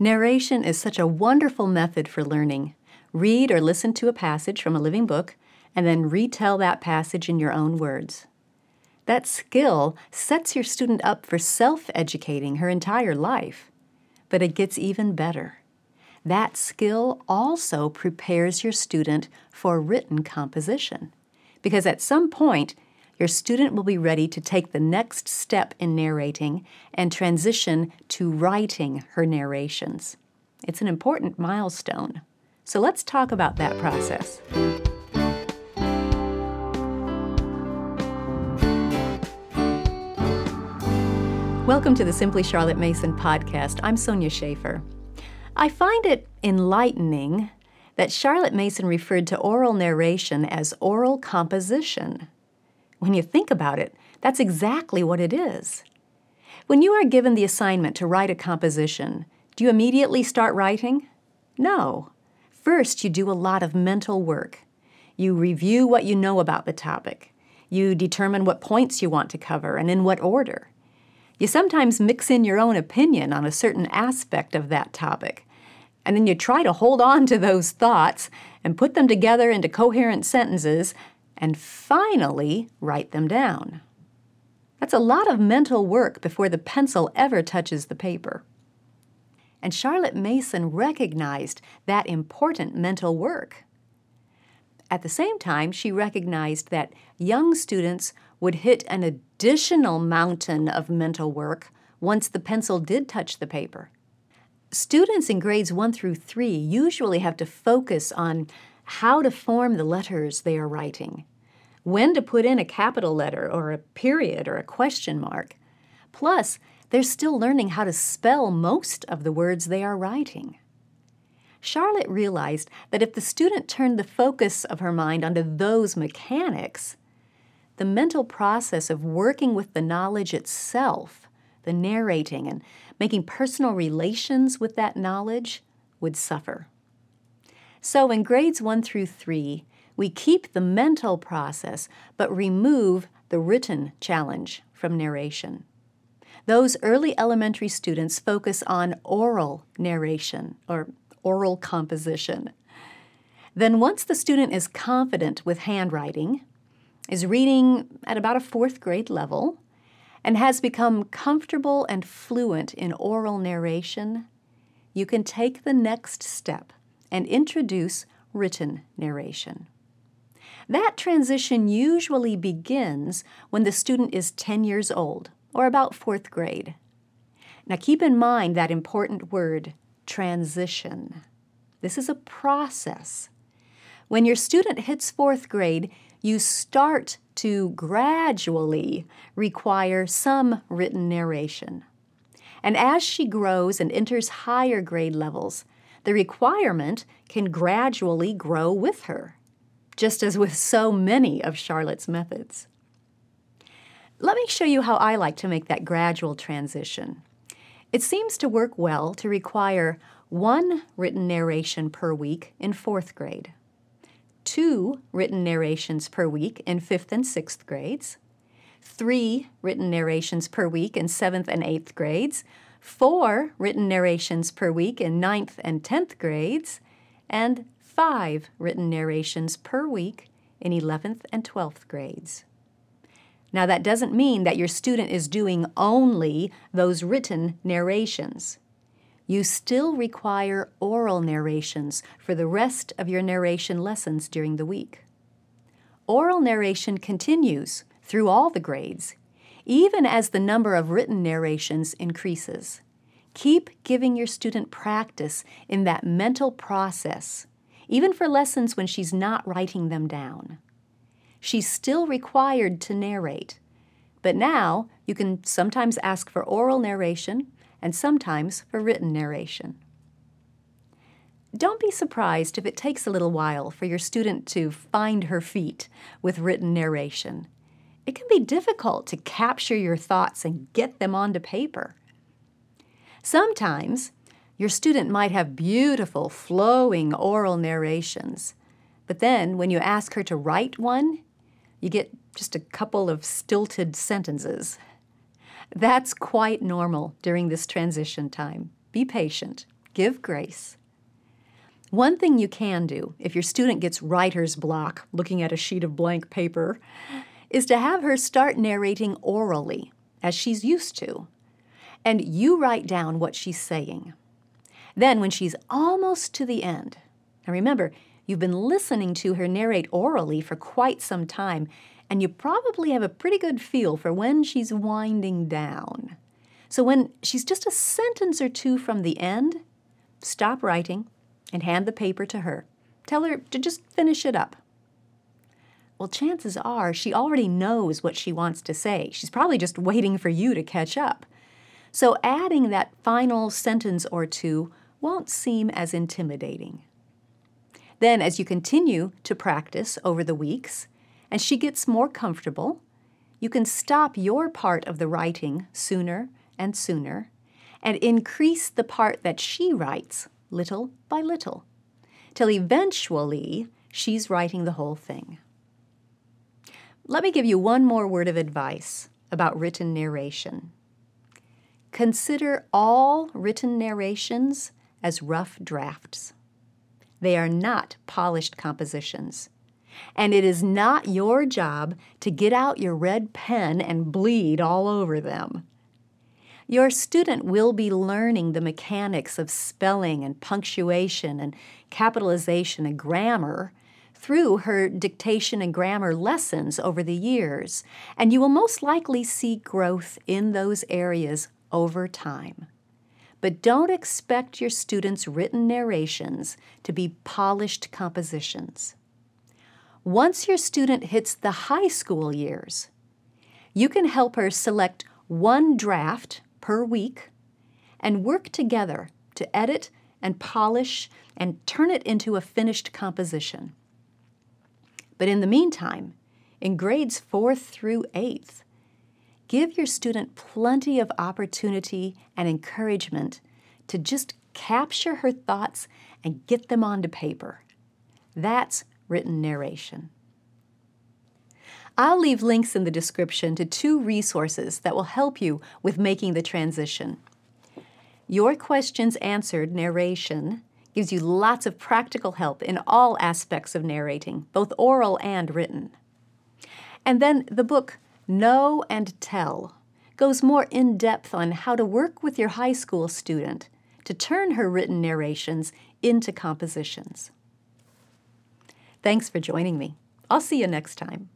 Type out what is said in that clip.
Narration is such a wonderful method for learning. Read or listen to a passage from a living book and then retell that passage in your own words. That skill sets your student up for self educating her entire life. But it gets even better. That skill also prepares your student for written composition. Because at some point, your student will be ready to take the next step in narrating and transition to writing her narrations. It's an important milestone. So let's talk about that process. Welcome to the Simply Charlotte Mason podcast. I'm Sonya Shafer. I find it enlightening that Charlotte Mason referred to oral narration as oral composition. When you think about it, that's exactly what it is. When you are given the assignment to write a composition, do you immediately start writing? No. First, you do a lot of mental work. You review what you know about the topic. You determine what points you want to cover and in what order. You sometimes mix in your own opinion on a certain aspect of that topic, and then you try to hold on to those thoughts and put them together into coherent sentences, and finally write them down. That's a lot of mental work before the pencil ever touches the paper. And Charlotte Mason recognized that important mental work. At the same time, she recognized that young students would hit an additional mountain of mental work once the pencil did touch the paper. Students in grades 1 through 3 usually have to focus on how to form the letters they are writing, when to put in a capital letter or a period or a question mark. Plus, they're still learning how to spell most of the words they are writing. Charlotte realized that if the student turned the focus of her mind onto those mechanics, the mental process of working with the knowledge itself, the narrating, and making personal relations with that knowledge would suffer. So in grades 1 through 3, we keep the mental process but remove the written challenge from narration. Those early elementary students focus on oral narration or oral composition. Then, once the student is confident with handwriting, is reading at about a fourth grade level, and has become comfortable and fluent in oral narration, you can take the next step and introduce written narration. That transition usually begins when the student is 10 years old or about fourth grade. Now keep in mind that important word, transition. This is a process. When your student hits fourth grade, you start to gradually require some written narration. And as she grows and enters higher grade levels, the requirement can gradually grow with her, just as with so many of Charlotte's methods. Let me show you how I like to make that gradual transition. It seems to work well to require one written narration per week in fourth grade two written narrations per week in fifth and sixth grades, three written narrations per week in seventh and eighth grades, four written narrations per week in ninth and tenth grades, and five written narrations per week in 11th and 12th grades. Now, that doesn't mean that your student is doing only those written narrations you still require oral narrations for the rest of your narration lessons during the week. Oral narration continues through all the grades, even as the number of written narrations increases. Keep giving your student practice in that mental process, even for lessons when she's not writing them down. She's still required to narrate, but now you can sometimes ask for oral narration and sometimes for written narration. Don't be surprised if it takes a little while for your student to find her feet with written narration. It can be difficult to capture your thoughts and get them onto paper. Sometimes your student might have beautiful, flowing oral narrations, but then when you ask her to write one, you get just a couple of stilted sentences. That's quite normal during this transition time. Be patient. give grace. One thing you can do if your student gets writer's block looking at a sheet of blank paper is to have her start narrating orally, as she's used to, and you write down what she's saying. Then, when she's almost to the end, and remember, you've been listening to her narrate orally for quite some time, and you probably have a pretty good feel for when she's winding down. So, when she's just a sentence or two from the end, stop writing and hand the paper to her. Tell her to just finish it up. Well, chances are she already knows what she wants to say. She's probably just waiting for you to catch up. So adding that final sentence or two won't seem as intimidating. Then, as you continue to practice over the weeks and she gets more comfortable, you can stop your part of the writing sooner and sooner and increase the part that she writes little by little, till eventually she's writing the whole thing. Let me give you one more word of advice about written narration. Consider all written narrations as rough drafts. They are not polished compositions. And it is not your job to get out your red pen and bleed all over them. Your student will be learning the mechanics of spelling and punctuation and capitalization and grammar through her dictation and grammar lessons over the years, and you will most likely see growth in those areas over time. But don't expect your students' written narrations to be polished compositions. Once your student hits the high school years, you can help her select one draft per week and work together to edit and polish and turn it into a finished composition. But in the meantime, in grades 4th through 8th, give your student plenty of opportunity and encouragement to just capture her thoughts and get them onto paper. That's written narration. I'll leave links in the description to two resources that will help you with making the transition. Your Questions Answered narration gives you lots of practical help in all aspects of narrating, both oral and written. And then the book Know and Tell goes more in depth on how to work with your high school student to turn her written narrations into compositions. Thanks for joining me. I'll see you next time.